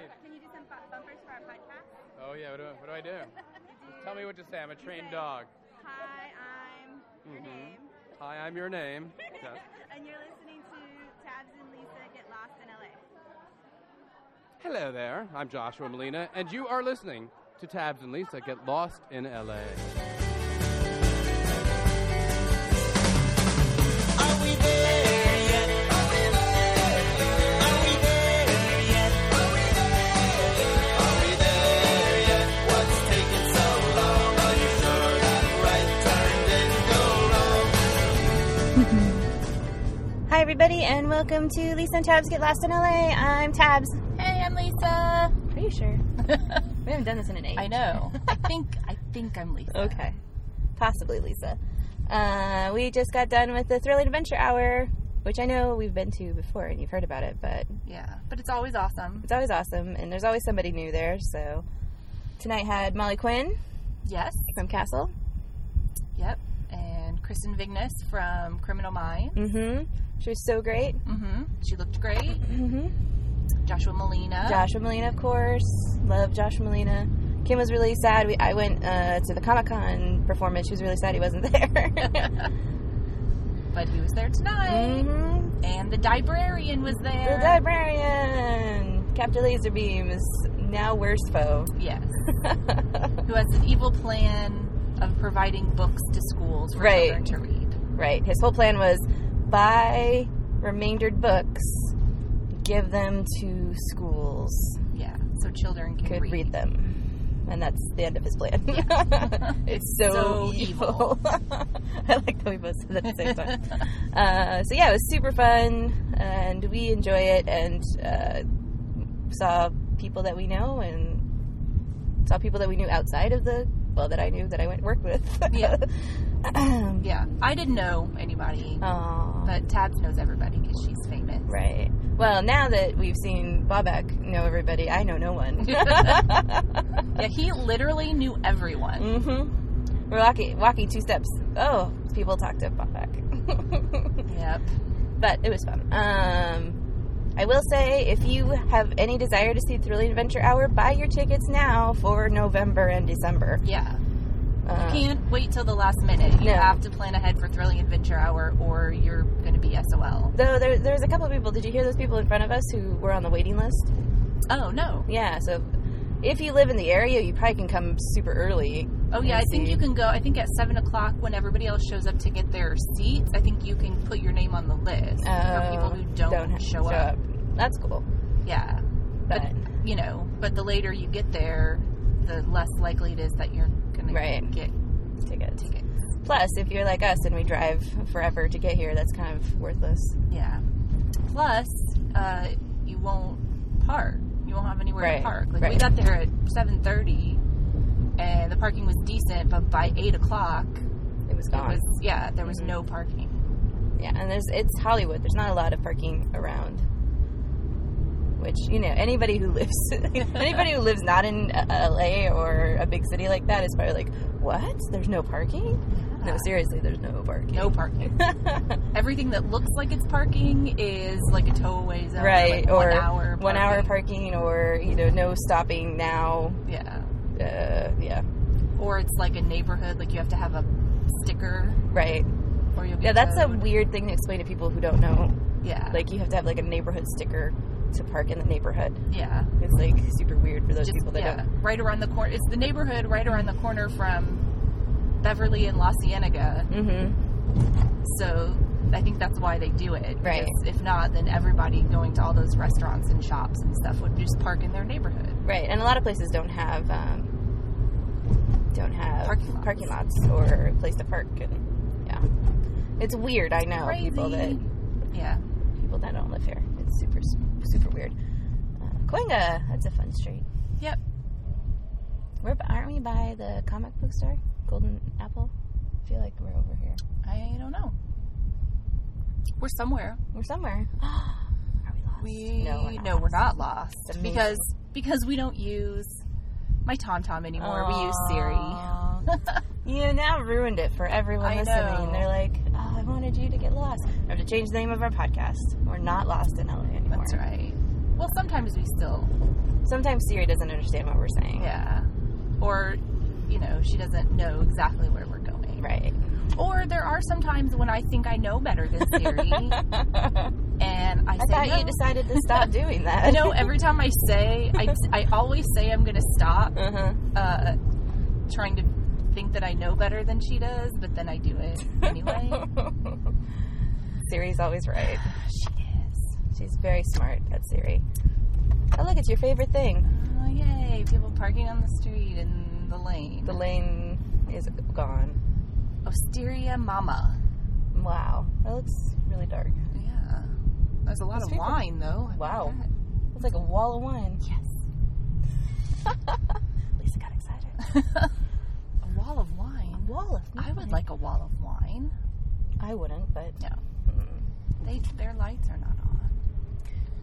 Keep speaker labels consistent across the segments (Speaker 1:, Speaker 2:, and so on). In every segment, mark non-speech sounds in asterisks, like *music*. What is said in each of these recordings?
Speaker 1: need?
Speaker 2: Can you do some bu- bumpers for our podcast?
Speaker 1: Oh yeah. What do, what do I *laughs* do? Tell me what to say. I'm a trained
Speaker 2: say-
Speaker 1: dog.
Speaker 2: Hi, I'm your
Speaker 1: Mhm.
Speaker 2: name,
Speaker 1: Hi, I'm your name. *laughs* Yes.
Speaker 2: and you're listening to Tabz and Lisa Get Lost in LA.
Speaker 1: Hello there. I'm Joshua Malina, and you are listening to Tabz and Lisa Get Lost in LA.
Speaker 2: Everybody, and welcome to Lisa and Tabz Get Lost in LA. I'm Tabz.
Speaker 3: Hey, I'm Lisa.
Speaker 2: Are you sure? *laughs* we haven't done this in an age.
Speaker 3: I know. I think I think I'm Lisa.
Speaker 2: Okay. Possibly Lisa. Uh, we just got done with the Thrilling Adventure Hour, which I know we've been to before and you've heard about it, but
Speaker 3: Yeah, but it's always awesome.
Speaker 2: it's always awesome, and there's always somebody new there. So tonight had Molly Quinn
Speaker 3: Yes.
Speaker 2: from Castle.
Speaker 3: Yep. Kristen Vangsness from Criminal Minds.
Speaker 2: Mm-hmm. She was so great.
Speaker 3: Mm-hmm. She looked great.
Speaker 2: Mm-hmm.
Speaker 3: Joshua Malina.
Speaker 2: Joshua Malina, of course. Love Joshua Malina. Kim was really sad. We, I went uh, to the Comic Con performance. She was really sad he wasn't *laughs* there.
Speaker 3: But he was there tonight.
Speaker 2: mm-hmm.
Speaker 3: And the librarian was there.
Speaker 2: The librarian, Captain Laserbeam, is now worst foe.
Speaker 3: yes. *laughs* Who has an evil plan of providing books to schools for
Speaker 2: Right.
Speaker 3: children to read.
Speaker 2: right. His whole plan was buy remaindered books, give them to schools,
Speaker 3: Yeah. So children can
Speaker 2: could
Speaker 3: read.
Speaker 2: read them. And that's the end of his plan. *laughs* it's so,
Speaker 3: So
Speaker 2: evil. *laughs* I like that we both said that at the same time. *laughs* uh, so yeah, it was super fun, and we enjoy it, and uh, saw people that we know, and saw people that we knew outside of the well that I knew that I went work with.
Speaker 3: Yeah. *laughs* Yeah. I didn't know anybody.
Speaker 2: Aw.
Speaker 3: But Tabz knows everybody because she's famous.
Speaker 2: Right. Well, now that we've seen Bobak know everybody, I know no one. *laughs* *laughs*
Speaker 3: Yeah, he literally knew everyone.
Speaker 2: mm-hmm. We're walking, walking two steps. Oh, people talk to Bobak.
Speaker 3: Yep.
Speaker 2: but it was fun. Um, I will say, if you have any desire to see Thrilling Adventure Hour, buy your tickets now for November and December.
Speaker 3: Yeah.
Speaker 2: Uh,
Speaker 3: Can't wait till the last minute. You
Speaker 2: No.
Speaker 3: have to plan ahead for Thrilling Adventure Hour or you're going to be SOL.
Speaker 2: though there, there's a couple of people. Did you hear those people in front of us who were on the waiting list?
Speaker 3: Oh, no.
Speaker 2: Yeah. So if you live in the area, you probably can come super early.
Speaker 3: Oh, yeah. I think
Speaker 2: see.
Speaker 3: you can go, I think at 7 o'clock when everybody else shows up to get their seats, I think you can put your name on the list for
Speaker 2: Uh,
Speaker 3: people who don't,
Speaker 2: have-
Speaker 3: show, up.
Speaker 2: That's cool.
Speaker 3: Yeah.
Speaker 2: But,
Speaker 3: But, you know, but the later you get there, the less likely it is that you're gonna
Speaker 2: Right.
Speaker 3: to get
Speaker 2: tickets.
Speaker 3: tickets.
Speaker 2: Plus, if you're like us and we drive forever to get here, that's kind of worthless.
Speaker 3: Yeah. Plus, uh, you won't park. You won't have anywhere
Speaker 2: Right,
Speaker 3: to park. Like we got there at seven thirty, and the parking was decent. But by eight o'clock,
Speaker 2: It was
Speaker 3: it
Speaker 2: gone.
Speaker 3: was yeah, there was
Speaker 2: Mhm.
Speaker 3: no parking.
Speaker 2: Yeah, and there's it's Hollywood. There's not a lot of parking around. Which you know, anybody who lives *laughs* anybody who lives not in uh, LA or a big city like that is probably like, "What? There's no parking?" No, seriously, there's no parking.
Speaker 3: No parking. *laughs* Everything that looks like it's parking is like a tow away zone,
Speaker 2: right,
Speaker 3: Like
Speaker 2: or
Speaker 3: one hour,
Speaker 2: one hour parking, or you know, no stopping now.
Speaker 3: Yeah,
Speaker 2: Uh, yeah,
Speaker 3: or it's like a neighborhood. Like you have to have a sticker,
Speaker 2: right.
Speaker 3: or you'll
Speaker 2: Yeah, that's a weird thing to explain to people who don't know.
Speaker 3: yeah,
Speaker 2: Like, you have to have like a neighborhood sticker to park in the neighborhood.
Speaker 3: yeah.
Speaker 2: It's like super weird for those
Speaker 3: Just-
Speaker 2: people that
Speaker 3: yeah,
Speaker 2: don't.
Speaker 3: right around the corner. It's the neighborhood right around the corner from Beverly and La Cienega.
Speaker 2: Mm-hmm.
Speaker 3: So I think that's why they do it.
Speaker 2: Right.
Speaker 3: because If not, then everybody going to all those restaurants and shops and stuff would just park in their neighborhood.
Speaker 2: Right, and a lot of places don't have um, don't have
Speaker 3: Parking lots.
Speaker 2: lots or a place to park, and yeah, it's weird. I know
Speaker 3: Crazy.
Speaker 2: people that
Speaker 3: Yeah.
Speaker 2: people that don't live here. It's super super weird. Uh, Coinga, that's a fun street.
Speaker 3: Yep.
Speaker 2: We're aren't we by the comic book store, Golden Apple? I feel like we're over here.
Speaker 3: I don't know. We're somewhere.
Speaker 2: We're somewhere. *gasps* Are we lost?
Speaker 3: We
Speaker 2: no, we're not.
Speaker 3: no, we're not lost because because we don't use my TomTom anymore. We use Siri. *laughs*
Speaker 2: You now ruined it for everyone
Speaker 3: I
Speaker 2: listening.
Speaker 3: know.
Speaker 2: They're like, oh, I wanted you to get lost. We have to change the name of our podcast. We're not lost in LA anymore.
Speaker 3: That's right. Well, sometimes we still,
Speaker 2: Sometimes Siri doesn't understand what we're saying.
Speaker 3: yeah, or you know, she doesn't know exactly where we're going.
Speaker 2: Right.
Speaker 3: Or there are some times when I think I know better than Siri, *laughs* and I,
Speaker 2: I thought
Speaker 3: no.
Speaker 2: you decided to stop *laughs* doing that.
Speaker 3: You know, every time I say, I, I always say I'm going to stop,
Speaker 2: Uh-huh.
Speaker 3: uh, trying to think that I know better than she does, but then I do it anyway. *laughs*
Speaker 2: Siri's always right. *sighs*
Speaker 3: she is.
Speaker 2: She's very smart at Siri. Oh, look, it's your favorite thing.
Speaker 3: Oh, yay. People parking on the street in the lane.
Speaker 2: The lane is gone.
Speaker 3: Osteria Mama.
Speaker 2: Wow. That looks really dark.
Speaker 3: Yeah. There's a lot
Speaker 2: Those
Speaker 3: of wine, though. I
Speaker 2: Wow. It's like a wall of wine.
Speaker 3: Yes. *laughs*
Speaker 2: Lisa got excited. *laughs*
Speaker 3: A wall of wine.
Speaker 2: Wall of
Speaker 3: I would like a wall of wine.
Speaker 2: I wouldn't, but
Speaker 3: No.
Speaker 2: mm,
Speaker 3: They, their lights are not on.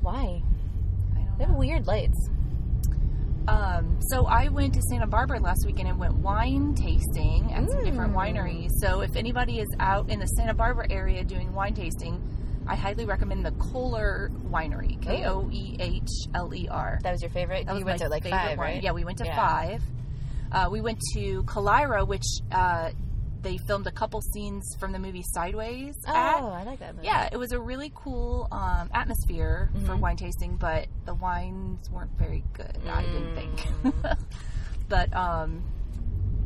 Speaker 2: why?
Speaker 3: I don't
Speaker 2: They
Speaker 3: know.
Speaker 2: have weird lights.
Speaker 3: Um, so I went to Santa Barbara last weekend and went wine tasting at some different
Speaker 2: Mm.
Speaker 3: wineries. So if anybody is out in the Santa Barbara area doing wine tasting, I highly recommend the Koehler Winery. K O E H L E R.
Speaker 2: That was your favorite?
Speaker 3: That
Speaker 2: you went to like five,
Speaker 3: one.
Speaker 2: right?
Speaker 3: Yeah, we went to
Speaker 2: Yeah.
Speaker 3: five. Uh, we went to Kalyra, which uh, they filmed a couple scenes from the movie Sideways
Speaker 2: Oh,
Speaker 3: at.
Speaker 2: I like that movie.
Speaker 3: Yeah, it was a really cool um, atmosphere for
Speaker 2: Mhm.
Speaker 3: wine tasting, but the wines weren't very good. I didn't think.
Speaker 2: Mm. *laughs*
Speaker 3: but um,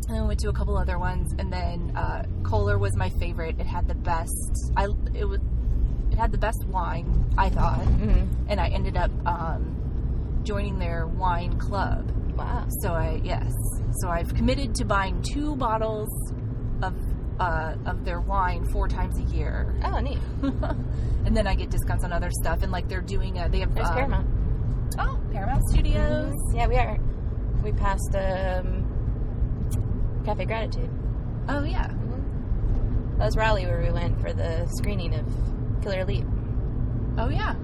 Speaker 3: and we went to a couple other ones, and then uh, Koehler was my favorite. It had the best. I it was it had the best wine I thought,
Speaker 2: Mhm.
Speaker 3: and I ended up um, joining their wine club.
Speaker 2: Wow.
Speaker 3: So I yes, so I've committed to buying two bottles uh, of their wine four times a year.
Speaker 2: Oh, neat. *laughs*
Speaker 3: and then I get discounts on other stuff. And like they're doing a, they have
Speaker 2: There's
Speaker 3: um,
Speaker 2: Paramount.
Speaker 3: Oh, Paramount Studios.
Speaker 2: Yeah, we are. We passed um, Cafe Gratitude.
Speaker 3: Oh yeah.
Speaker 2: That was Raleigh where we went for the screening of Killer Elite.
Speaker 3: Oh yeah.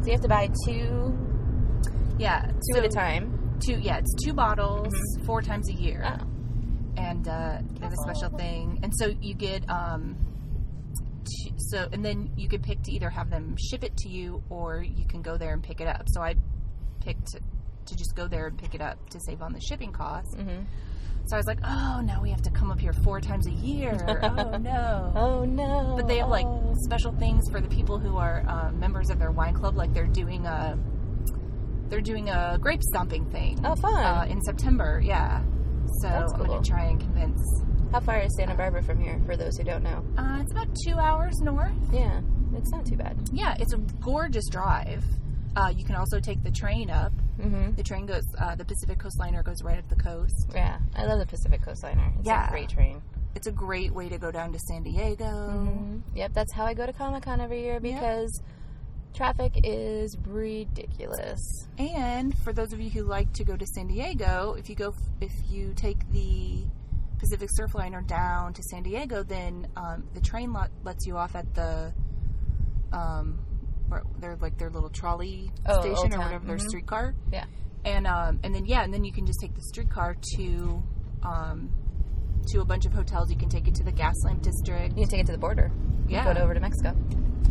Speaker 2: So you have to buy two,
Speaker 3: Yeah.
Speaker 2: two
Speaker 3: so
Speaker 2: at a time.
Speaker 3: Two. Yeah, it's two bottles four times a year,
Speaker 2: Oh.
Speaker 3: And uh, there's a special thing. And so you get um. t- So and then you can pick to either have them ship it to you or you can go there and pick it up. So I picked to just go there and pick it up to save on the shipping costs.
Speaker 2: Mhm.
Speaker 3: So I was like, oh, now we have to come up here four times a year. *laughs* oh no. *laughs*
Speaker 2: Oh no!
Speaker 3: But they have like
Speaker 2: Oh.
Speaker 3: special things for the people who are um, members of their wine club. Like they're doing a they're doing a grape stomping thing.
Speaker 2: Oh, fun.
Speaker 3: Uh, in September, yeah. So
Speaker 2: That's
Speaker 3: I'm
Speaker 2: cool.
Speaker 3: gonna try and convince.
Speaker 2: How far is Santa Barbara from here? For those who don't know.
Speaker 3: Uh, it's about two hours north.
Speaker 2: Yeah, it's not too bad.
Speaker 3: Yeah, it's a gorgeous drive. Uh, you can also take the train up.
Speaker 2: Mm-hmm.
Speaker 3: The train goes. Uh, the Pacific Coastliner goes right up the coast.
Speaker 2: Yeah, I love the Pacific Coastliner. It's
Speaker 3: Yeah.
Speaker 2: a great train.
Speaker 3: It's a great way to go down to San Diego.
Speaker 2: Mhm. Yep, that's how I go to Comic Con every year because traffic is ridiculous.
Speaker 3: And for those of you who like to go to San Diego, if you go, if you take the Pacific Surfliner down to San Diego, then um, the train lot lets you off at the, um, they're like their little trolley
Speaker 2: Oh,
Speaker 3: station or whatever, their
Speaker 2: Mhm.
Speaker 3: streetcar.
Speaker 2: Yeah.
Speaker 3: And um, and then yeah, and then you can just take the streetcar to, um, to a bunch of hotels. You can take it to the Gaslamp District.
Speaker 2: You can take it to the border.
Speaker 3: Yeah.
Speaker 2: Go over to Mexico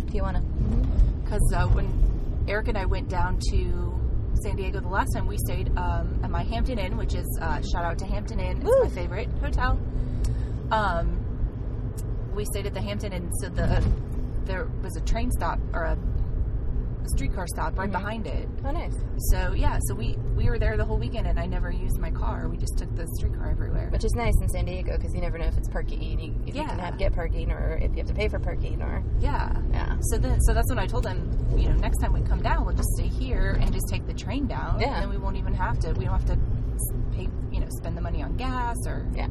Speaker 2: if you want to.
Speaker 3: Because uh, when Eric and I went down to San Diego the last time, we stayed um, at my Hampton Inn, which is uh, shout out to Hampton Inn. It's
Speaker 2: Woo.
Speaker 3: my favorite hotel. Um, we stayed at the Hampton Inn, so the there was a train stop or a streetcar stop right
Speaker 2: Mhm.
Speaker 3: behind it.
Speaker 2: Oh, nice.
Speaker 3: So yeah, so we we were there the whole weekend, and I never used my car. We just took the streetcar everywhere.
Speaker 2: Which is nice in San Diego because you never know if it's parking, you, if you can have get parking, or if you have to pay for parking, or
Speaker 3: yeah.
Speaker 2: yeah.
Speaker 3: So then, so that's when I told them, you know, next time we come down, we'll just stay here and just take the train down,
Speaker 2: Yeah.
Speaker 3: and then we won't even have to. We don't have to pay, you know, spend the money on gas or.
Speaker 2: Yeah.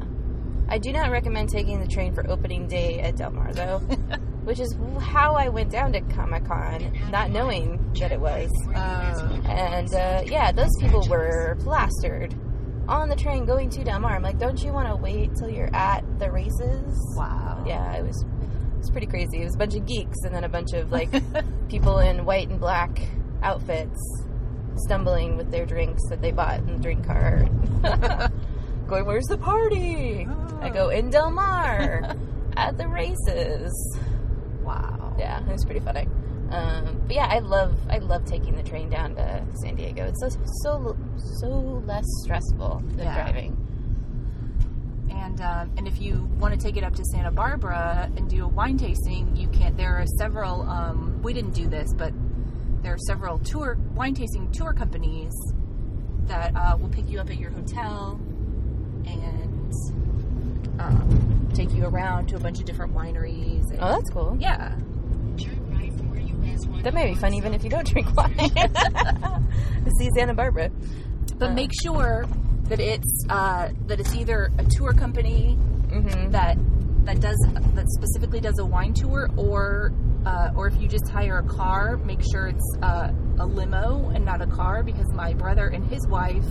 Speaker 2: I do not recommend taking the train for opening day at Del Mar, though, *laughs* which is how I went down to Comic Con, not knowing that it was.
Speaker 3: Uh,
Speaker 2: And uh, yeah, those people were plastered on the train going to Del Mar. I'm like, don't you want to wait till you're at the races?
Speaker 3: wow.
Speaker 2: Yeah, it was it was pretty crazy. It was a bunch of geeks and then a bunch of like *laughs* people in white and black outfits stumbling with their drinks that they bought in the drink cart. *laughs* Going, where's the party? I go in Del Mar *laughs* at the races.
Speaker 3: Wow.
Speaker 2: Yeah, it was pretty funny. Um, but yeah, I love I love taking the train down to San Diego. It's so so so less stressful than
Speaker 3: Yeah.
Speaker 2: driving.
Speaker 3: And um, and if you want to take it up to Santa Barbara and do a wine tasting, you can. There are several. Um, we didn't do this, but there are several tour wine tasting tour companies that uh, will pick you up at your hotel and um, take you around to a bunch of different wineries. And,
Speaker 2: Oh, that's cool.
Speaker 3: yeah,
Speaker 2: That may be fun even if you don't drink wine. *laughs* *laughs* see Santa Barbara.
Speaker 3: but
Speaker 2: Uh.
Speaker 3: make sure that it's uh, that it's either a tour company
Speaker 2: Mm-hmm.
Speaker 3: that that does that specifically does a wine tour, or uh, or if you just hire a car, make sure it's uh, a limo and not a car. Because my brother and his wife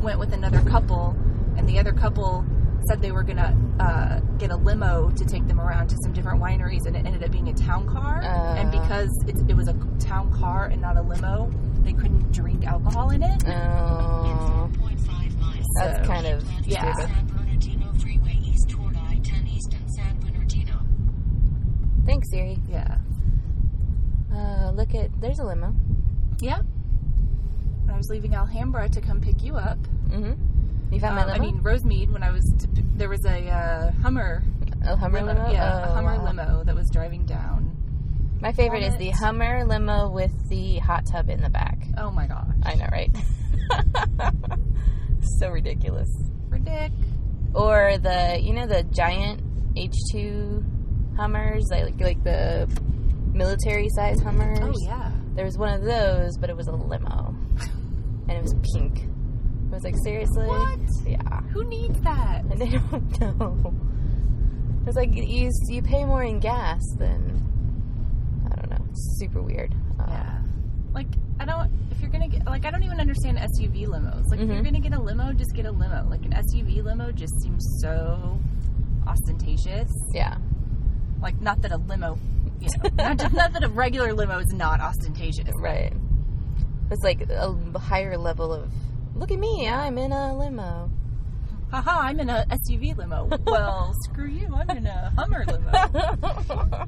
Speaker 3: went with another couple, and the other couple said they were gonna uh, get a limo to take them around to some different wineries, and it ended up being a town car.
Speaker 2: Uh.
Speaker 3: and because it, it was a town car and not a limo, they couldn't drink alcohol in it.
Speaker 2: Oh, that's
Speaker 3: So,
Speaker 2: kind of
Speaker 3: yeah.
Speaker 2: stupid.
Speaker 4: San Bernardino Freeway east toward I-10 East and San Bernardino.
Speaker 2: Thanks, Siri.
Speaker 3: Yeah.
Speaker 2: Uh, look at there's a limo.
Speaker 3: Yep. When I was leaving Alhambra to come pick you up,
Speaker 2: Mm-hmm. You found my
Speaker 3: um,
Speaker 2: limo.
Speaker 3: I mean Rosemead. When I was, to, there was a uh, Hummer,
Speaker 2: a Hummer limo.
Speaker 3: yeah,
Speaker 2: Oh,
Speaker 3: a Hummer
Speaker 2: wow.
Speaker 3: limo that was driving down.
Speaker 2: My favorite is the Hummer limo with the hot tub in the back.
Speaker 3: Oh my gosh,
Speaker 2: I know, right? *laughs* so ridiculous.
Speaker 3: ridic.
Speaker 2: Or the you know the giant H two Hummers, like like the military size Hummers.
Speaker 3: Oh yeah.
Speaker 2: There was one of those, but it was a limo, and it was pink. I was like, seriously?
Speaker 3: What?
Speaker 2: Yeah.
Speaker 3: Who needs that?
Speaker 2: And I *laughs* don't know. It's like you you pay more in gas than I don't know. It's super weird. Uh,
Speaker 3: Yeah. Like I don't. If you're gonna get like I don't even understand SUV limos. Like if you're
Speaker 2: Mhm.
Speaker 3: gonna get a limo, just get a limo. Like an SUV limo just seems so ostentatious.
Speaker 2: Yeah.
Speaker 3: Like not that a limo, you know, *laughs* not, just, not that a regular limo is not ostentatious.
Speaker 2: Right. It's like a higher level of look at me, I'm in a limo.
Speaker 3: Haha, I'm in a SUV limo. *laughs* Well, screw you. I'm in a Hummer limo. *laughs*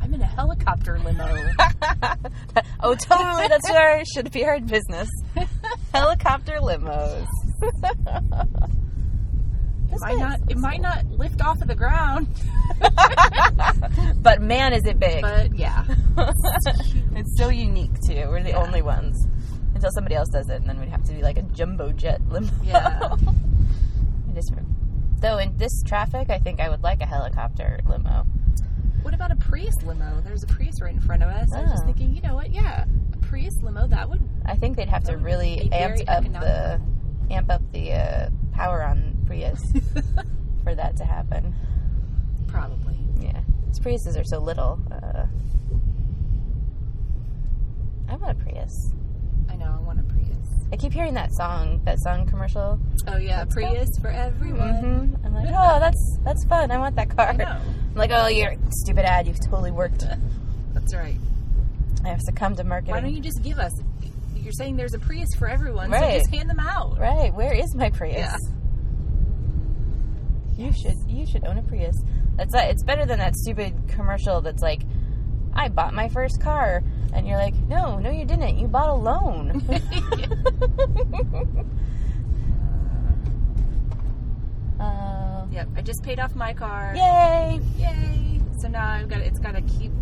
Speaker 3: I'm in a helicopter limo. *laughs*
Speaker 2: oh, totally. That's our should be our business. Helicopter limos.
Speaker 3: It might not. It might not lift off of the ground,
Speaker 2: but man, is it big!
Speaker 3: but yeah.
Speaker 2: it's so unique too. We're the
Speaker 3: Yeah.
Speaker 2: only ones until somebody else does it, and then we'd have to be like a jumbo jet limo.
Speaker 3: Yeah. *laughs*
Speaker 2: it is. Though in this traffic, I think I would like a helicopter limo.
Speaker 3: What about a Prius limo? There's a Prius right in front of us. I was just
Speaker 2: Oh.
Speaker 3: thinking, you know what? Yeah, a Prius limo that would.
Speaker 2: I think they'd have to really amp up the amp up the uh, power on Prius *laughs* for that to happen.
Speaker 3: Probably.
Speaker 2: Yeah, 'Cause Priuses are so little. Uh, I want a Prius.
Speaker 3: I
Speaker 2: keep hearing that song, that song commercial.
Speaker 3: Oh yeah,
Speaker 2: Let's go.
Speaker 3: Prius for everyone.
Speaker 2: hmm I'm like, oh, that's that's fun. I want that car. I'm like, oh, you're stupid ad. You've totally worked. *laughs*
Speaker 3: That's right.
Speaker 2: I have succumbed to marketing.
Speaker 3: Why don't you just give us? You're saying there's a Prius for everyone, so just hand them out.
Speaker 2: Right, where is my Prius?
Speaker 3: Yeah.
Speaker 2: You should you should own a Prius. That's it's better than that stupid commercial that's like, I bought my first car, and you're like, no, no, you didn't. You bought a loan. uh, *laughs*
Speaker 3: Yep. I just paid off my car.
Speaker 2: yay!
Speaker 3: Yay! So now I've got it's got to keep.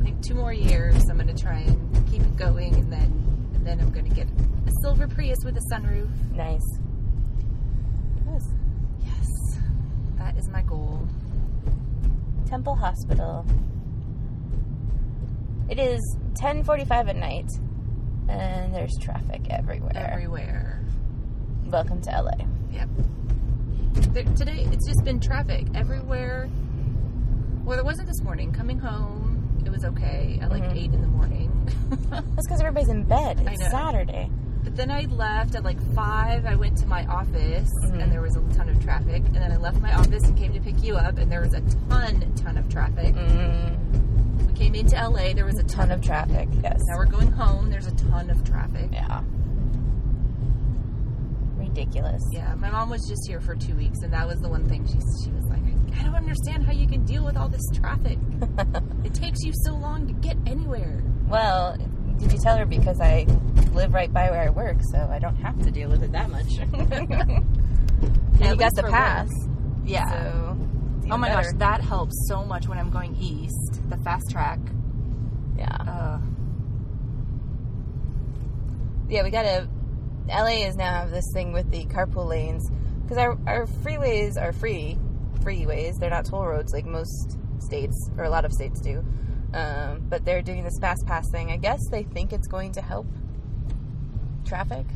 Speaker 3: I think two more years. I'm going to try and keep it going, and then and then I'm going to get a silver Prius with a sunroof.
Speaker 2: Nice. Yes.
Speaker 3: Yes, that is my goal.
Speaker 2: Temple Hospital. It is 10:45 at night, and there's traffic everywhere.
Speaker 3: Everywhere.
Speaker 2: Welcome to LA.
Speaker 3: Yep. There, today it's just been traffic everywhere. Well, there wasn't this morning. Coming home, it was okay at like
Speaker 2: Mhm.
Speaker 3: eight in the morning. *laughs*
Speaker 2: That's because everybody's in bed. It's. Saturday.
Speaker 3: But then I left at like five. I went to my office
Speaker 2: Mhm.
Speaker 3: and there was a ton of traffic. And then I left my office and came to pick you up, and there was a ton, ton of traffic.
Speaker 2: Mm,
Speaker 3: We came into LA. There was a
Speaker 2: ton of traffic. Yes.
Speaker 3: Now we're going home. There's a ton of traffic.
Speaker 2: Yeah. Ridiculous.
Speaker 3: Yeah, my mom was just here for two weeks, and that was the one thing she she was like, I don't understand how you can deal with all this traffic. *laughs* it takes you so long to get anywhere.
Speaker 2: Well, did you tell her because I live right by where I work, so I don't have to deal with it that much. *laughs* and you got the pass,
Speaker 3: Yeah.
Speaker 2: so
Speaker 3: oh my
Speaker 2: better.
Speaker 3: gosh, that helps so much when I'm going east. The fast track.
Speaker 2: yeah,
Speaker 3: Uh,
Speaker 2: yeah. We got to. LA is now have this thing with the carpool lanes because our our freeways are free freeways. They're not toll roads like most states or a lot of states do. Um, but they're doing this fast pass thing. I guess they think it's going to help traffic.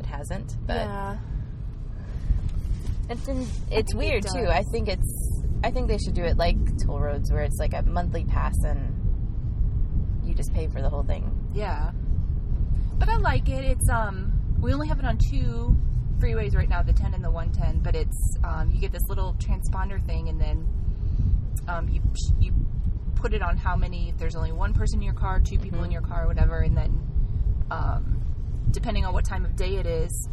Speaker 2: It hasn't, but
Speaker 3: yeah.
Speaker 2: It's been, it's
Speaker 3: think it
Speaker 2: weird too. I think it's I think they should do it like toll roads where it's like a monthly pass and you just pay for the whole thing.
Speaker 3: Yeah. But I like it. It's um we only have it on two freeways right now, the 10 and the 110, but it's um you get this little transponder thing and then um you you put it on how many if there's only one person in your car, two people in your car, whatever, and then um depending on what time of day it is,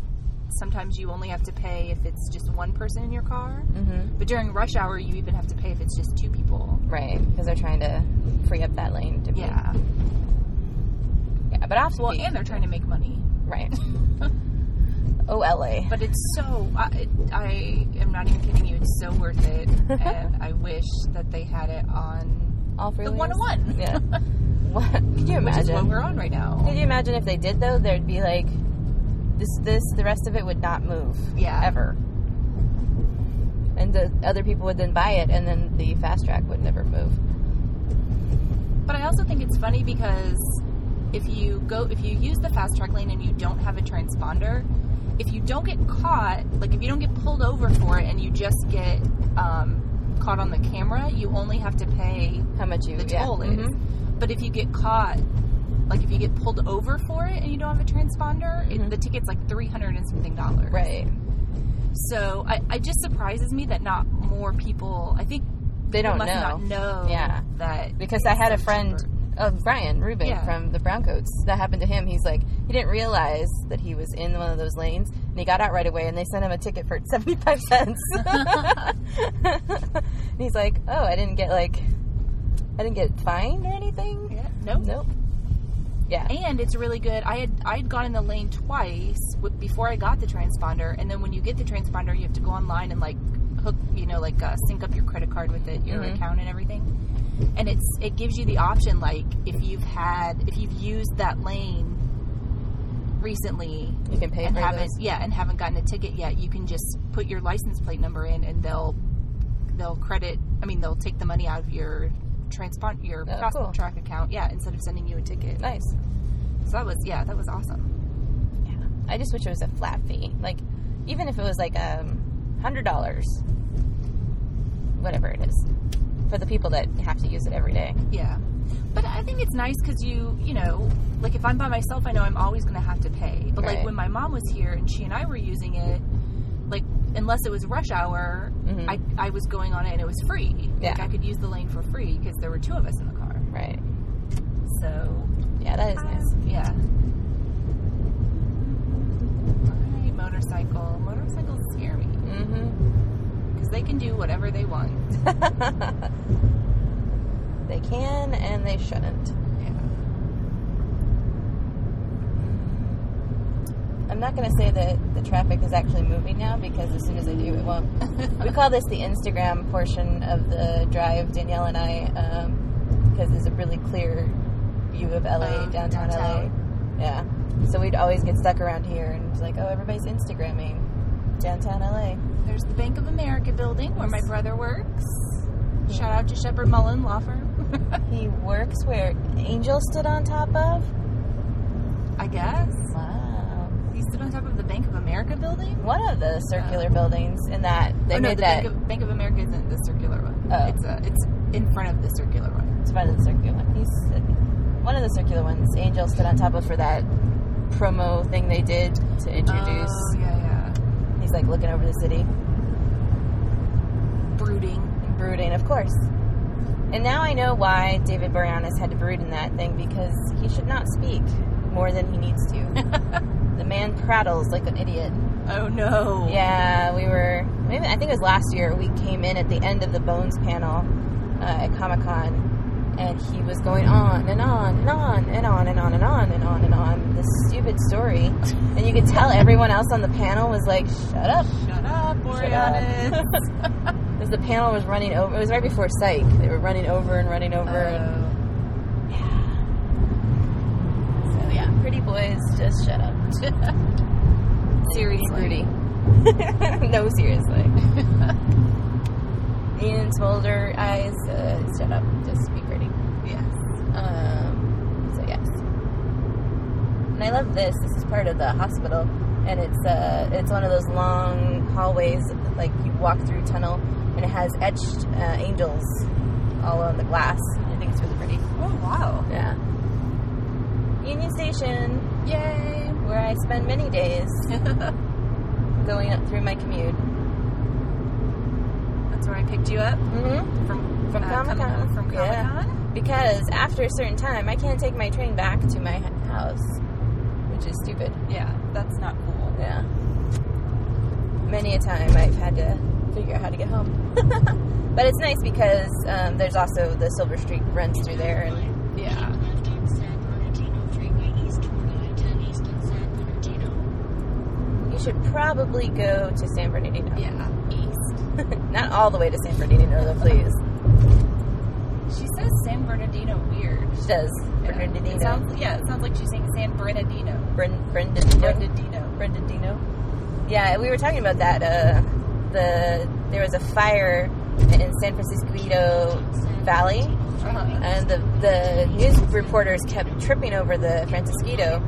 Speaker 3: sometimes you only have to pay if it's just one person in your car.
Speaker 2: Mm-hmm.
Speaker 3: But during rush hour, you even have to pay if it's just two people.
Speaker 2: Right, because they're trying to free up that lane. To
Speaker 3: Yeah.
Speaker 2: yeah, but off
Speaker 3: Well, and they're trying to make money.
Speaker 2: right. *laughs* oh, LA.
Speaker 3: But it's so, I, I am not even kidding you, it's so worth it. *laughs* and I wish that they had it on
Speaker 2: All freeways.
Speaker 3: the 101.
Speaker 2: Yeah. *laughs* what? Could you
Speaker 3: Which is what we're on right now.
Speaker 2: Could you imagine if they did though? There'd be like this, this, the rest of it would not move.
Speaker 3: Yeah.
Speaker 2: Ever. And the other people would then buy it, and then the fast track would never move.
Speaker 3: But I also think it's funny because if you go, if you use the fast track lane and you don't have a transponder, if you don't get caught, like if you don't get pulled over for it and you just get um, caught on the camera, you only have to pay
Speaker 2: How much you
Speaker 3: the
Speaker 2: yeah.
Speaker 3: toll is.
Speaker 2: Mhm.
Speaker 3: But if you get caught, like if you get pulled over for it and you don't have a transponder, it,
Speaker 2: Mhm.
Speaker 3: the ticket's like three hundred and something dollars.
Speaker 2: Right.
Speaker 3: So I, I just surprises me that not more people. I think
Speaker 2: They don't
Speaker 3: must
Speaker 2: know.
Speaker 3: not know.
Speaker 2: Yeah.
Speaker 3: that
Speaker 2: Because I had a friend
Speaker 3: cheaper.
Speaker 2: Of Brian Rubin
Speaker 3: Yeah.
Speaker 2: from the Browncoats. That happened to him. He's like, he didn't realize that he was in one of those lanes, and he got out right away, and they sent him a ticket for *laughs* seventy five cents. *laughs* and he's like, oh, I didn't get like, I didn't get fined or anything.
Speaker 3: Yeah. Nope.
Speaker 2: Nope. Yeah.
Speaker 3: And it's really good. I had I had gone in the lane twice w- before I got the transponder, and then when you get the transponder, you have to go online and like hook, you know, like uh, sync up your credit card with it, your
Speaker 2: Mhm.
Speaker 3: account and everything. And it's it gives you the option, like if you've had if you've used that lane recently
Speaker 2: You can pay
Speaker 3: and
Speaker 2: for
Speaker 3: haven't
Speaker 2: those.
Speaker 3: yeah and haven't gotten a ticket yet, you can just put your license plate number in, and they'll they'll credit. I mean, they'll take the money out of your transponder your
Speaker 2: Oh, cool.
Speaker 3: track account, yeah, instead of sending you a ticket.
Speaker 2: Nice.
Speaker 3: So that was yeah, that was awesome.
Speaker 2: Yeah. I just wish it was a flat fee. Like, even if it was like um, hundred dollars, whatever it is, for the people that have to use it every day.
Speaker 3: Yeah. But I think it's nice because you, you know, like if I'm by myself, I know I'm always going to have to pay. But like when my mom was here and she and I were using it, like unless it was rush hour,
Speaker 2: Mhm.
Speaker 3: I, I was going on it and it was free. Like
Speaker 2: Yeah.
Speaker 3: I could use the lane for free because there were two of us in the car.
Speaker 2: Right.
Speaker 3: So
Speaker 2: Yeah, that is nice.
Speaker 3: yeah. Alright, motorcycle. Motorcycles scare me
Speaker 2: Mm-hmm.
Speaker 3: because they can do whatever they want. *laughs*
Speaker 2: they can and they shouldn't.
Speaker 3: Yeah.
Speaker 2: I'm not going to say that the traffic is actually moving now because as soon as I do, it won't. we call this the Instagram portion of the drive, Danielle and I, um, because there's a really clear view of LA,
Speaker 3: Oh,
Speaker 2: downtown,
Speaker 3: downtown.
Speaker 2: LA. Yeah. So we'd always get stuck around here and it's like, oh, everybody's Instagramming downtown LA.
Speaker 3: There's the Bank of America building where my brother works. Shout out to Sheppard Mullin Law Firm. *laughs*
Speaker 2: He works where Angel stood on top of.
Speaker 3: I guess.
Speaker 2: Wow.
Speaker 3: He stood on top of the Bank of America building.
Speaker 2: One of the circular buildings in that they
Speaker 3: oh, no,
Speaker 2: made
Speaker 3: the
Speaker 2: that.
Speaker 3: Bank of, Bank of America isn't the circular one.
Speaker 2: Oh.
Speaker 3: It's uh, it's in front of the circular one.
Speaker 2: It's of the circular one. He's one of the circular ones. Angel stood on top of for that promo thing they did to introduce.
Speaker 3: Oh, yeah, yeah.
Speaker 2: He's like looking over the city,
Speaker 3: Brooding.
Speaker 2: Brooding, of course. And now I know why David Boreanaz had to brood in that thing because he should not speak more than he needs to. *laughs* the man prattles like an idiot.
Speaker 3: Oh no.
Speaker 2: Yeah, we were. Maybe I think it was last year. We came in at the end of the Bones panel uh, at Comic Con, and he was going on and on and on and on and on and on and on and on this stupid story, *laughs* and you could tell everyone else on the panel was like, "Shut up."
Speaker 3: Shut up, Borealis. *laughs*
Speaker 2: Because the panel was running over. It was right before Psych. They were running over and running over. and,
Speaker 3: Oh.
Speaker 2: so yeah, pretty boys, just shut up. *laughs*
Speaker 3: Seriously. *laughs*
Speaker 2: No, seriously. *laughs* Ian Smolder eyes, uh, shut up. Just be pretty.
Speaker 3: Yes.
Speaker 2: Um, so yes. And I love this. This is part of the hospital, and it's uh, it's one of those long hallways, like you walk through tunnel, and it has etched uh, angels all on the glass. I think it's really pretty.
Speaker 3: Oh, wow.
Speaker 2: Yeah. Union Station,
Speaker 3: Yay.
Speaker 2: where I spend many days *laughs* going up through my commute.
Speaker 3: That's where I picked you up
Speaker 2: Mm-hmm.
Speaker 3: from
Speaker 2: From
Speaker 3: uh,
Speaker 2: Comic Con.
Speaker 3: From Comic
Speaker 2: Yeah.
Speaker 3: Con.
Speaker 2: Because after a certain time, I can't take my train back to my house, which is stupid.
Speaker 3: Yeah, that's not cool.
Speaker 2: Yeah. Many a time I've had to figure out how to get home. *laughs* but it's nice because um, there's also the Silver Streak runs through there, and
Speaker 3: Yeah.
Speaker 4: Left on San Bernardino Freeway east toward I-10 east on San Bernardino.
Speaker 2: you should probably go to San Bernardino.
Speaker 3: Yeah. East. *laughs*
Speaker 2: Not all the way to San Bernardino, though, please.
Speaker 3: She says San Bernardino weird.
Speaker 2: She does.
Speaker 3: Yeah.
Speaker 2: Bernardino.
Speaker 3: It sounds, yeah, it sounds like she's saying San Bernardino.
Speaker 2: Bren-.
Speaker 3: Bernardino.
Speaker 2: Yeah, we were talking about that. Uh, the there was a fire in San Francisco Valley, and the the news reporters kept tripping over the Francisquito,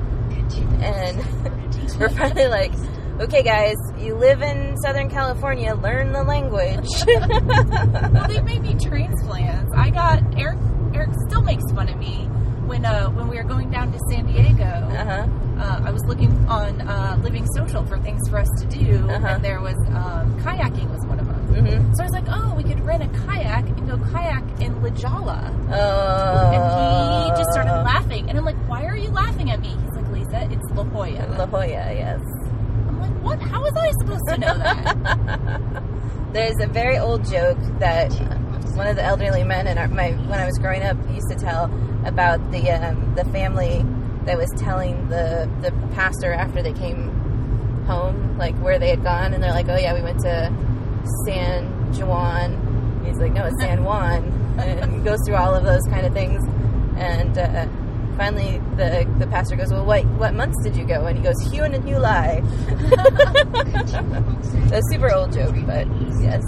Speaker 2: and *laughs* we're finally like, okay, guys, you live in Southern California, learn the language. *laughs*
Speaker 3: Well, they made me transplants. I got Eric. Eric still makes fun of me when uh, when we were going down to San Diego.
Speaker 2: uh-huh.
Speaker 3: Uh, I was looking on uh, Living Social for things for us to do,
Speaker 2: Uh-huh.
Speaker 3: and there was um, kayaking was one of them.
Speaker 2: hmm
Speaker 3: So I was like, oh, we could rent a kayak and go kayak in La Jolla.
Speaker 2: Oh.
Speaker 3: And he just started laughing, and I'm like, why are you laughing at me? He's like, Lisa, it's La Jolla.
Speaker 2: La Jolla, yes.
Speaker 3: I'm like, what? How was I supposed to know that? *laughs*
Speaker 2: There's a very old joke that one of the elderly men in our, my when I was growing up used to tell about the um, the family that was telling the the pastor after they came home like where they had gone and they're like oh yeah we went to San Juan. He's like no it's San Juan. *laughs* And he goes through all of those kind of things. And uh, finally the the pastor goes well what what months did you go? And he goes Hune and July a *laughs* super old joke but yes.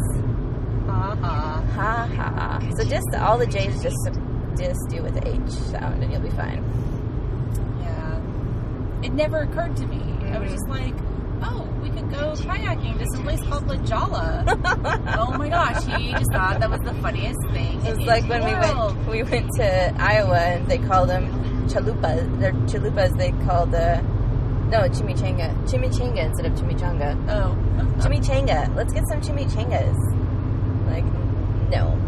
Speaker 3: Uh-huh.
Speaker 2: Ha ha. So just all the J's just just do with the H sound and you'll be fine.
Speaker 3: Yeah. It never occurred to me. I was just mm. like, oh, we could go kayaking to some place called La Jolla. *laughs* oh my gosh, he just thought that was the funniest thing.
Speaker 2: It's
Speaker 3: in
Speaker 2: like when we went we went to Iowa and they call them chalupas. They're chalupas they call the no chimichanga. Chimichanga instead of chimichanga.
Speaker 3: Oh.
Speaker 2: Chimichanga. Let's get some chimichangas. Like no.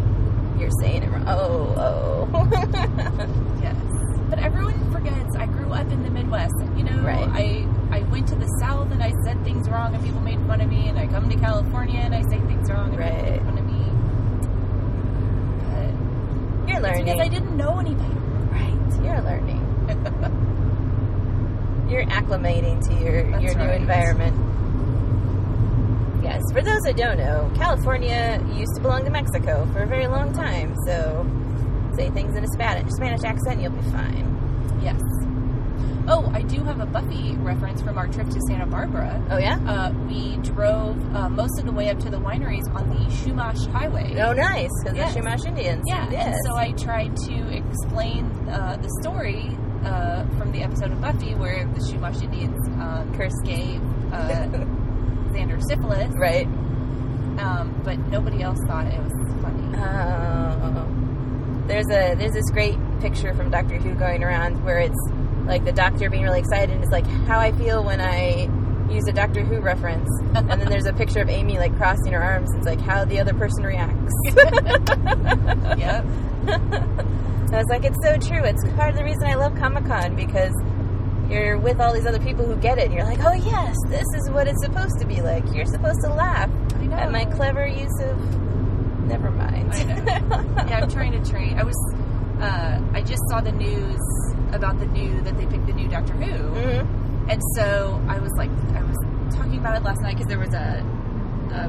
Speaker 2: You're saying it wrong. Oh, oh. *laughs*
Speaker 3: Yes. But everyone forgets I grew up in the Midwest. You know,
Speaker 2: Right.
Speaker 3: I, I went to the South and I said things wrong and people made fun of me. And I come to California and I say things wrong and people
Speaker 2: Right.
Speaker 3: make fun of me. But
Speaker 2: You're learning.
Speaker 3: because I didn't know any better.
Speaker 2: Right. You're learning. *laughs* You're acclimating to your,
Speaker 3: That's
Speaker 2: your new environment. Yes, for those that don't know, California used to belong to Mexico for a very long time, so say things in a Spanish, Spanish accent, you'll be fine.
Speaker 3: Yes. Oh, I do have a Buffy reference from our trip to Santa Barbara.
Speaker 2: Oh, yeah?
Speaker 3: Uh, we drove uh, most of the way up to the wineries on the Chumash Highway.
Speaker 2: Oh, nice, because
Speaker 3: Yes.
Speaker 2: the Chumash Indians.
Speaker 3: Yeah,
Speaker 2: yes.
Speaker 3: and so I tried to explain uh, the story uh, from the episode of Buffy where the Chumash Indians um,
Speaker 2: Curse.
Speaker 3: gave *laughs* uh, Xander syphilis,
Speaker 2: Right.
Speaker 3: um, but nobody else thought it was funny.
Speaker 2: Oh. There's a there's this great picture from Doctor Who going around where it's like the doctor being really excited and it's like how I feel when I use a Doctor Who reference. and then there's a picture of Amy like crossing her arms and it's like how the other person reacts. *laughs* *laughs*
Speaker 3: yep.
Speaker 2: I was like, it's so true. It's part of the reason I love Comic Con because you're with all these other people who get it and you're like, oh yes, this is what it's supposed to be like. You're supposed to laugh at my clever use of never mind.
Speaker 3: Yeah, I'm trying to train. I was uh, I just saw the news about the new that they picked the new Doctor Who,
Speaker 2: Mm-hmm.
Speaker 3: and so I was like, I was talking about it last night because there was a, a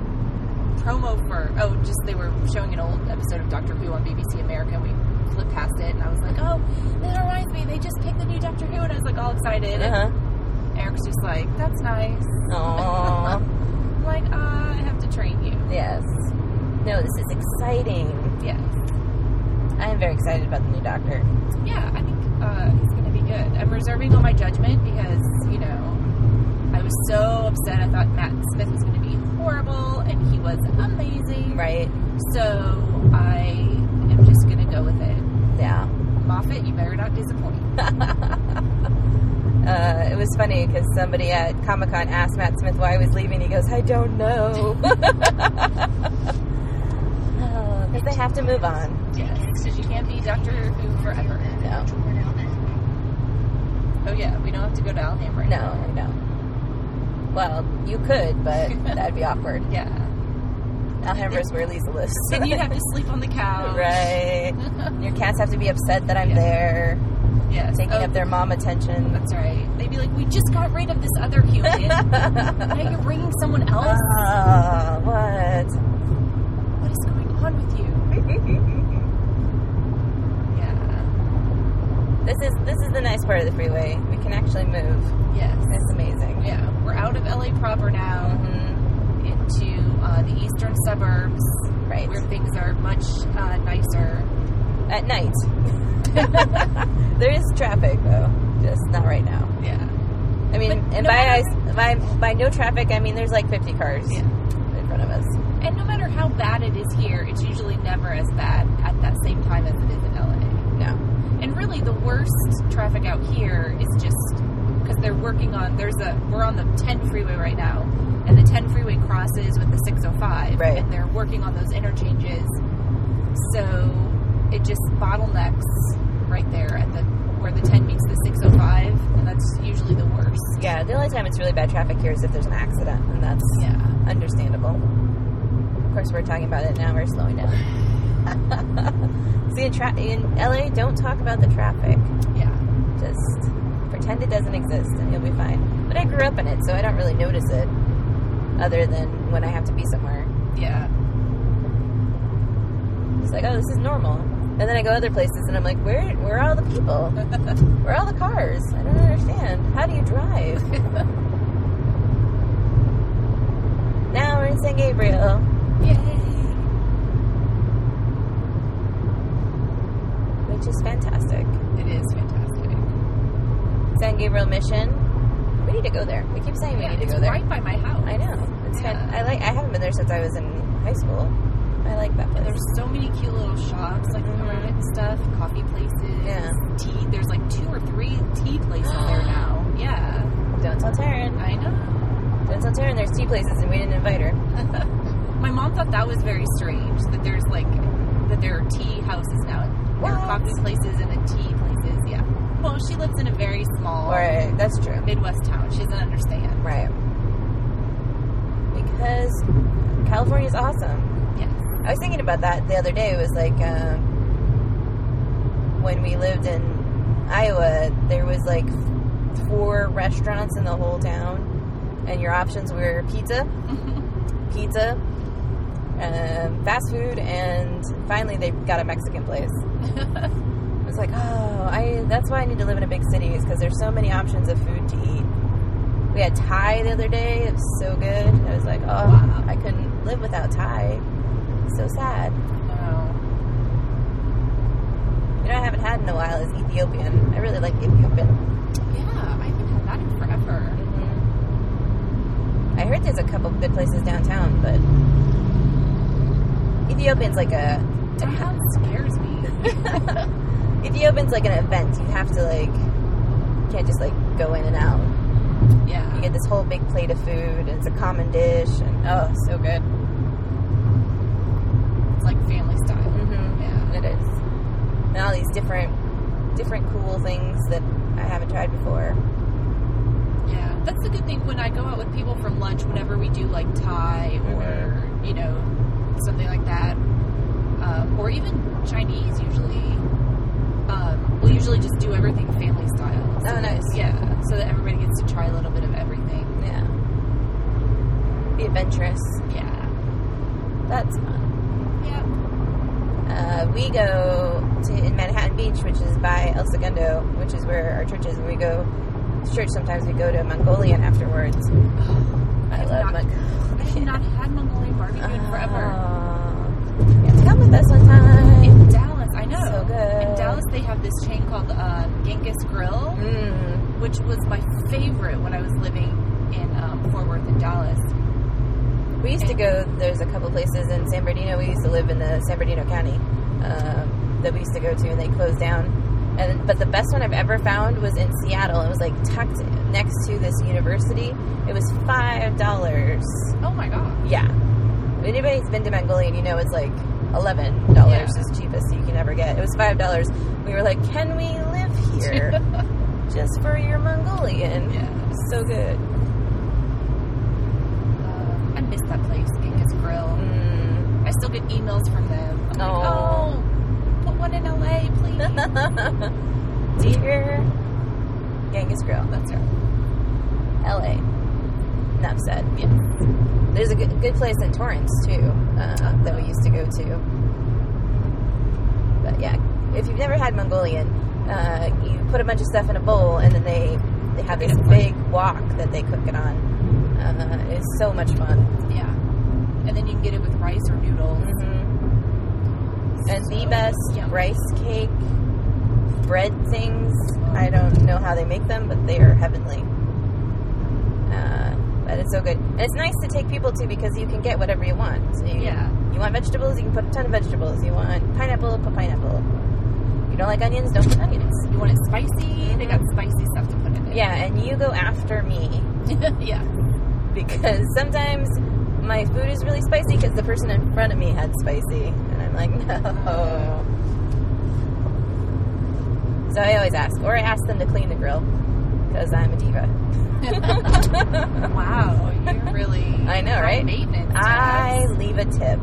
Speaker 3: promo for oh, just they were showing an old episode of Doctor Who on BBC America. and We flipped past it, and I was like, oh, that reminds me, they just picked the new Doctor Who, and I was like all excited.
Speaker 2: Uh-huh.
Speaker 3: And Eric's just like, that's nice.
Speaker 2: Aww. *laughs*
Speaker 3: Like, uh, I have to train you.
Speaker 2: yes. No, this is exciting.
Speaker 3: Yes.
Speaker 2: I am very excited about the new Doctor.
Speaker 3: Yeah, I think uh, he's going to be good. I'm reserving all my judgment because, you know, I was so upset. I thought Matt Smith was going to be horrible, and he was amazing.
Speaker 2: Right?
Speaker 3: So I am just going to go with it.
Speaker 2: Yeah.
Speaker 3: Moffat, you better not disappoint. *laughs*
Speaker 2: Uh, it was funny because somebody at Comic Con asked Matt Smith why he was leaving. He goes, I don't know. *laughs* *laughs* Because they have to move on.
Speaker 3: Yes, because you can't be Doctor Who forever.
Speaker 2: No.
Speaker 3: Oh yeah, we don't have to go to Alham right
Speaker 2: No,
Speaker 3: now.
Speaker 2: no. Well, you could, but that'd be awkward.
Speaker 3: Yeah.
Speaker 2: Alhambra's where Lisa lives. *laughs*
Speaker 3: Then you'd have to sleep on the couch.
Speaker 2: right. *laughs* Your cats have to be upset that I'm
Speaker 3: Yeah.
Speaker 2: there,
Speaker 3: Yes.
Speaker 2: taking
Speaker 3: Oh,
Speaker 2: up their mom attention.
Speaker 3: That's right. They'd be like, we just got rid of this other human. *laughs* now you're bringing someone else?
Speaker 2: Ah, what?
Speaker 3: what is going on with you? Yeah.
Speaker 2: This is this is the nice part of the freeway. We can actually move.
Speaker 3: Yes.
Speaker 2: It's amazing.
Speaker 3: Yeah. We're out of LA proper now
Speaker 2: hmm
Speaker 3: into uh, the eastern suburbs
Speaker 2: Right.
Speaker 3: where things are much uh, nicer.
Speaker 2: At night. *laughs* there is traffic though, just not right now.
Speaker 3: Yeah.
Speaker 2: I mean,
Speaker 3: But
Speaker 2: and
Speaker 3: no
Speaker 2: by,
Speaker 3: matter-
Speaker 2: I, by by no traffic, I mean there's like 50 cars
Speaker 3: Yeah.
Speaker 2: in front of us.
Speaker 3: And no matter how bad it is here, it's usually never as bad at that same time as it is in LA.
Speaker 2: No.
Speaker 3: And really, the worst traffic out here is just because they're working on. There's a we're on the 10 freeway right now, and the 10 freeway crosses with the 605,
Speaker 2: Right.
Speaker 3: and they're working on those interchanges. So it just bottlenecks right there at the where the 10 meets the 605, and that's usually the worst.
Speaker 2: Yeah, the only time it's really bad traffic here is if there's an accident, and that's
Speaker 3: Yeah.
Speaker 2: understandable. Of course, we're talking about it now. We're slowing down. *laughs* See, in, tra- in LA, don't talk about the traffic.
Speaker 3: Yeah.
Speaker 2: Just pretend it doesn't exist, and you'll be fine. But I grew up in it, so I don't really notice it, other than when I have to be somewhere.
Speaker 3: Yeah.
Speaker 2: It's like, oh, this is normal. And then I go other places, and I'm like, where, where are all the people? *laughs* Where are all the cars? I don't understand. How do you drive? *laughs* now we're in San Gabriel.
Speaker 3: Yay.
Speaker 2: which is fantastic.
Speaker 3: It is fantastic.
Speaker 2: San Gabriel Mission. We need to go there. We keep saying we
Speaker 3: Yeah,
Speaker 2: need to go there.
Speaker 3: It's right by my house.
Speaker 2: I know. It's
Speaker 3: Yeah.
Speaker 2: fan- I like. I haven't been there since I was in high school. I like that place.
Speaker 3: there's so many cute little shops like
Speaker 2: Mhm.
Speaker 3: around and stuff, coffee places.
Speaker 2: Yeah.
Speaker 3: Tea. There's like two or three tea places there *gasps* now. Yeah.
Speaker 2: Don't tell Taryn.
Speaker 3: I know.
Speaker 2: Don't tell Taryn. There's tea places, and we didn't invite her. *laughs*
Speaker 3: My mom thought that was very strange that there's like that there are tea houses now. There are coffee places and a tea. Well, she lives in a very small
Speaker 2: Right. That's true.
Speaker 3: Midwest town. She doesn't understand.
Speaker 2: Right. Because California is awesome.
Speaker 3: Yes.
Speaker 2: I was thinking about that the other day. It was like um, when we lived in Iowa, there was like four restaurants in the whole town, and your options were pizza, *laughs* pizza, um, fast food, and finally they got a Mexican place. *laughs* I was like, oh, I that's why I need to live in a big city is because there's so many options of food to eat. We had Thai the other day; it was so good. I was like, oh,
Speaker 3: Wow.
Speaker 2: I couldn't live without Thai. So sad.
Speaker 3: Wow.
Speaker 2: You know, I haven't had in a while is Ethiopian. I really like Ethiopian.
Speaker 3: Yeah, I haven't had that in forever. Mm-hmm.
Speaker 2: I heard there's a couple good places downtown, but Ethiopian's like a
Speaker 3: That scares me. *laughs*
Speaker 2: Ethiopian's like an event. You have to like you can't just like go in and out.
Speaker 3: yeah.
Speaker 2: You get this whole big plate of food, and it's a common dish, and oh, so good.
Speaker 3: It's like family style.
Speaker 2: Mm-hmm.
Speaker 3: Yeah.
Speaker 2: It is, and all these different, different cool things that I haven't tried before.
Speaker 3: Yeah, that's the good thing when I go out with people from lunch. Whenever we do like Thai or you know something like that, um, or even Chinese, usually um, we'll usually just do everything family style. So
Speaker 2: Oh,
Speaker 3: that-
Speaker 2: nice.
Speaker 3: Yeah, so that everybody gets to try a little bit of everything.
Speaker 2: Yeah. Be adventurous.
Speaker 3: Yeah.
Speaker 2: That's fun.
Speaker 3: Yeah.
Speaker 2: Uh, we go to in Manhattan Beach, which is by El Segundo, which is where our church is. And we go to church. Sometimes we go to Mongolian afterwards. I
Speaker 3: have
Speaker 2: love
Speaker 3: not- I have not had Mongolian barbecue in forever.
Speaker 2: Aw. *laughs* You have to come with us one time.
Speaker 3: In Dallas,
Speaker 2: So good.
Speaker 3: In Dallas, they have this chain called uh, Genghis Grill,
Speaker 2: Mm.
Speaker 3: which was my favorite when I was living in um, Fort Worth in Dallas.
Speaker 2: We used to go. There's a couple places in San Bernardino. We used to live in the San Bernardino County um, that we used to go to, and they closed down. And but the best one I've ever found was in Seattle. It was like tucked next to this university. It was five dollars.
Speaker 3: Oh my god.
Speaker 2: Yeah. If anybody's been to Mongolian, you know it's like eleven dollars
Speaker 3: Yeah.
Speaker 2: is cheapest you can ever get. It was five dollars. We were like, can we live here *laughs* just for your Mongolian?
Speaker 3: Yeah.
Speaker 2: So good.
Speaker 3: Uh, I miss that place, Genghis Grill.
Speaker 2: Mm.
Speaker 3: I still get emails from them. I'm like, oh, put one in LA, *laughs* please.
Speaker 2: Dear Genghis Grill,
Speaker 3: That's right.
Speaker 2: LA. Enough said.
Speaker 3: Yes.
Speaker 2: There's a good, good place in Torrance too uh, that we used to go to. But yeah, if you've never had Mongolian, uh, you put a bunch of stuff in a bowl and then they they have this big wok that they cook it on. Uh, it's so much fun.
Speaker 3: Yeah. And then you can get it with rice or noodles.
Speaker 2: hmm And the best rice cake bread things. I don't know how they make them, but they are heavenly. Uh, it's so good, and it's nice to take people to because you can get whatever you want. So you,
Speaker 3: Yeah.
Speaker 2: You want vegetables? You can put a ton of vegetables. You want pineapple? Put pineapple. You don't like onions? Don't put onions.
Speaker 3: You want it spicy? They got mm-hmm. spicy stuff to put in it.
Speaker 2: Yeah, and you go after me *laughs*
Speaker 3: yeah.
Speaker 2: because sometimes my food is really spicy because the person in front of me had spicy, and I'm like, *laughs* no. Oh. So I always ask, or I ask them to clean the grill because I'm a diva. *laughs*
Speaker 3: Wow, you're really
Speaker 2: I know, right?
Speaker 3: maintenance.
Speaker 2: I leave a tip.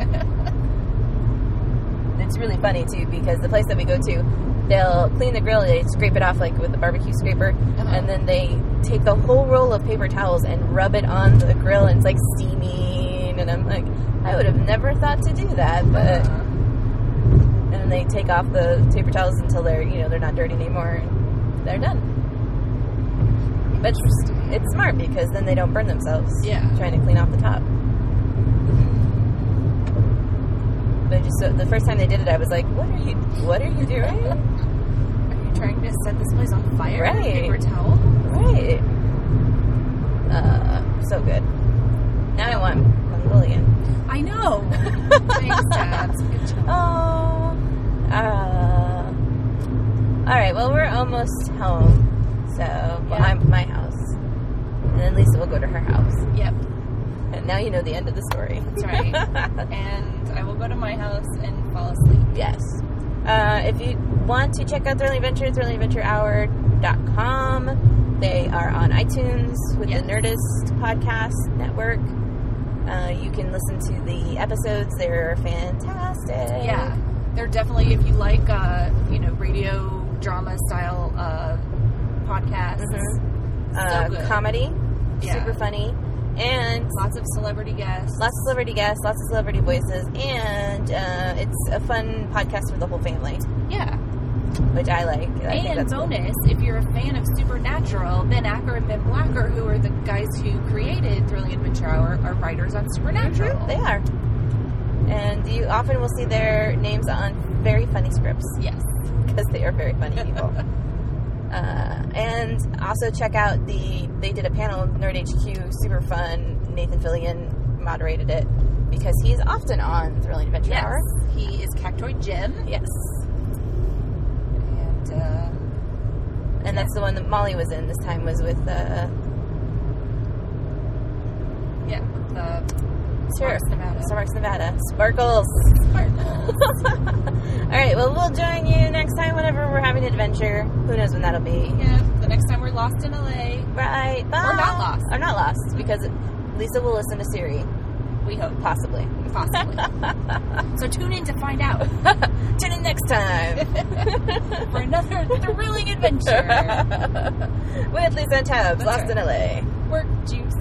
Speaker 2: *laughs* it's really funny too because the place that we go to, they'll clean the grill, they scrape it off like with the barbecue scraper,
Speaker 3: Uh-huh.
Speaker 2: and then they take the whole roll of paper towels and rub it on the grill, and it's like steaming. And I'm like, I would have never thought to do that, but
Speaker 3: Uh,
Speaker 2: and then they take off the paper towels until they're you know they're not dirty anymore, and they're done. But it's smart because then they don't burn themselves.
Speaker 3: Yeah.
Speaker 2: trying to clean off the top. But just so, the first time they did it, I was like, "What are you? What are you doing?"
Speaker 3: are you trying to set this place on fire? with
Speaker 2: Right.
Speaker 3: Paper towel?
Speaker 2: right. Uh, so good. Now I want Mongolian.
Speaker 3: I know. *laughs* Thanks, Tabz. Good job.
Speaker 2: Oh. Uh, all right. Well, we're almost home. So well,
Speaker 3: Yeah.
Speaker 2: I'm my and then Lisa will go to her house.
Speaker 3: Yep,
Speaker 2: And now you know the end of the story.
Speaker 3: that's right. *laughs* and I will go to my house and fall asleep.
Speaker 2: Yes. Uh, if you want to check out Thrilling Adventure, thrillingadventurehour.com. They are on iTunes with
Speaker 3: Yes.
Speaker 2: the Nerdist podcast network. Uh, you can listen to the episodes. They're fantastic.
Speaker 3: Yeah, they're definitely if you like uh, you know radio drama style uh, podcasts.
Speaker 2: Mhm.
Speaker 3: So
Speaker 2: Uh, comedy.
Speaker 3: Yeah.
Speaker 2: Super funny. And
Speaker 3: Lots of celebrity guests.
Speaker 2: lots of celebrity guests, lots of celebrity voices. And uh, it's a fun podcast for the whole family,
Speaker 3: yeah.
Speaker 2: which I like. I think
Speaker 3: and
Speaker 2: that's cool.
Speaker 3: bonus, if you're a fan of Supernatural, Ben Acker and Ben Blacker, who are the guys who created Thrilling Adventure Hour, are writers on Supernatural.
Speaker 2: They are. And you often will see their names on very funny scripts
Speaker 3: Yes. *laughs*
Speaker 2: because they are very funny people. *laughs* *laughs* uh, and also check out the they did a panel Nerd HQ, super fun. Nathan Fillion moderated it because he's often on Thrilling Adventure
Speaker 3: Yes.
Speaker 2: Hour.
Speaker 3: He is Cactoid Jim.
Speaker 2: Yes,
Speaker 3: And uh,
Speaker 2: and that's the one that Molly was in. This time was with uh,
Speaker 3: yeah, the
Speaker 2: Sure.
Speaker 3: Sparks, Nevada.
Speaker 2: Sparks, Nevada. Sparkles. Sparkles. *laughs* All right. Well, we'll join you next time whenever we're having an adventure. Who knows when that'll be?
Speaker 3: Yeah. The next time we're lost in LA.
Speaker 2: Right. Bye.
Speaker 3: Or not lost.
Speaker 2: Or not lost because Lisa will listen to Siri.
Speaker 3: We hope.
Speaker 1: Possibly.
Speaker 3: Possibly. *laughs* so tune in to find out. *laughs*
Speaker 1: tune in next time
Speaker 3: for another thrilling adventure
Speaker 1: with Lisa and Tabz,
Speaker 3: That's
Speaker 1: Lost right. in LA.